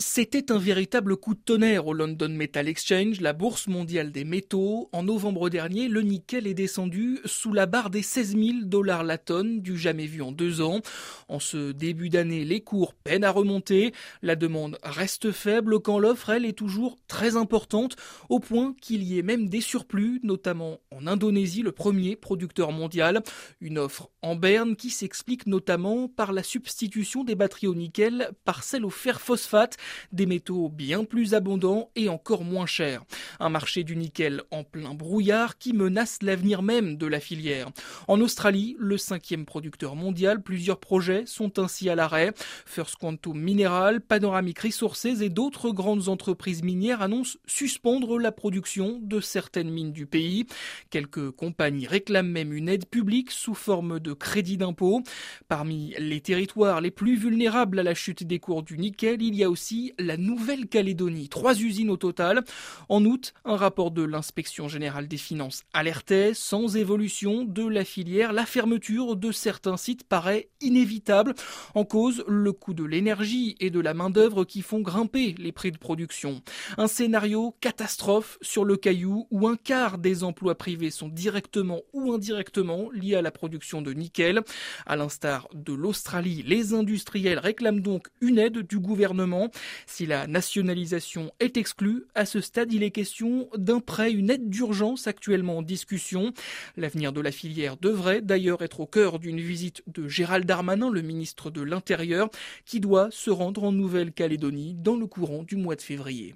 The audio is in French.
C'était un véritable coup de tonnerre au London Metal Exchange, la bourse mondiale des métaux. En novembre dernier, le nickel est descendu sous la barre des 16 000 dollars la tonne, du jamais vu en deux ans. En ce début d'année, les cours peinent à remonter. La demande reste faible quand l'offre, elle, est toujours très importante, au point qu'il y ait même des surplus, notamment en Indonésie, le premier producteur mondial. Une offre en berne qui s'explique notamment par la substitution des batteries au nickel par celles au fer phosphate des métaux bien plus abondants et encore moins chers. Un marché du nickel en plein brouillard qui menace l'avenir même de la filière. En Australie, le cinquième producteur mondial, plusieurs projets sont ainsi à l'arrêt. First Quantum Mineral, Panoramic Resources et d'autres grandes entreprises minières annoncent suspendre la production de certaines mines du pays. Quelques compagnies réclament même une aide publique sous forme de crédit d'impôt. Parmi les territoires les plus vulnérables à la chute des cours du nickel, il y a aussi la Nouvelle-Calédonie. Trois usines au total. En août, un rapport de l'inspection générale des finances alertait, sans évolution de la filière, la fermeture de certains sites paraît inévitable. En cause, le coût de l'énergie et de la main-d'œuvre qui font grimper les prix de production. Un scénario catastrophe sur le caillou où un quart des emplois privés sont directement ou indirectement liés à la production de nickel. À l'instar de l'Australie, les industriels réclament donc une aide du gouvernement. Si la nationalisation est exclue, à ce stade, il est question d'un prêt, une aide d'urgence actuellement en discussion. L'avenir de la filière devrait d'ailleurs être au cœur d'une visite de Gérald Darmanin, le ministre de l'Intérieur, qui doit se rendre en Nouvelle-Calédonie dans le courant du mois de février.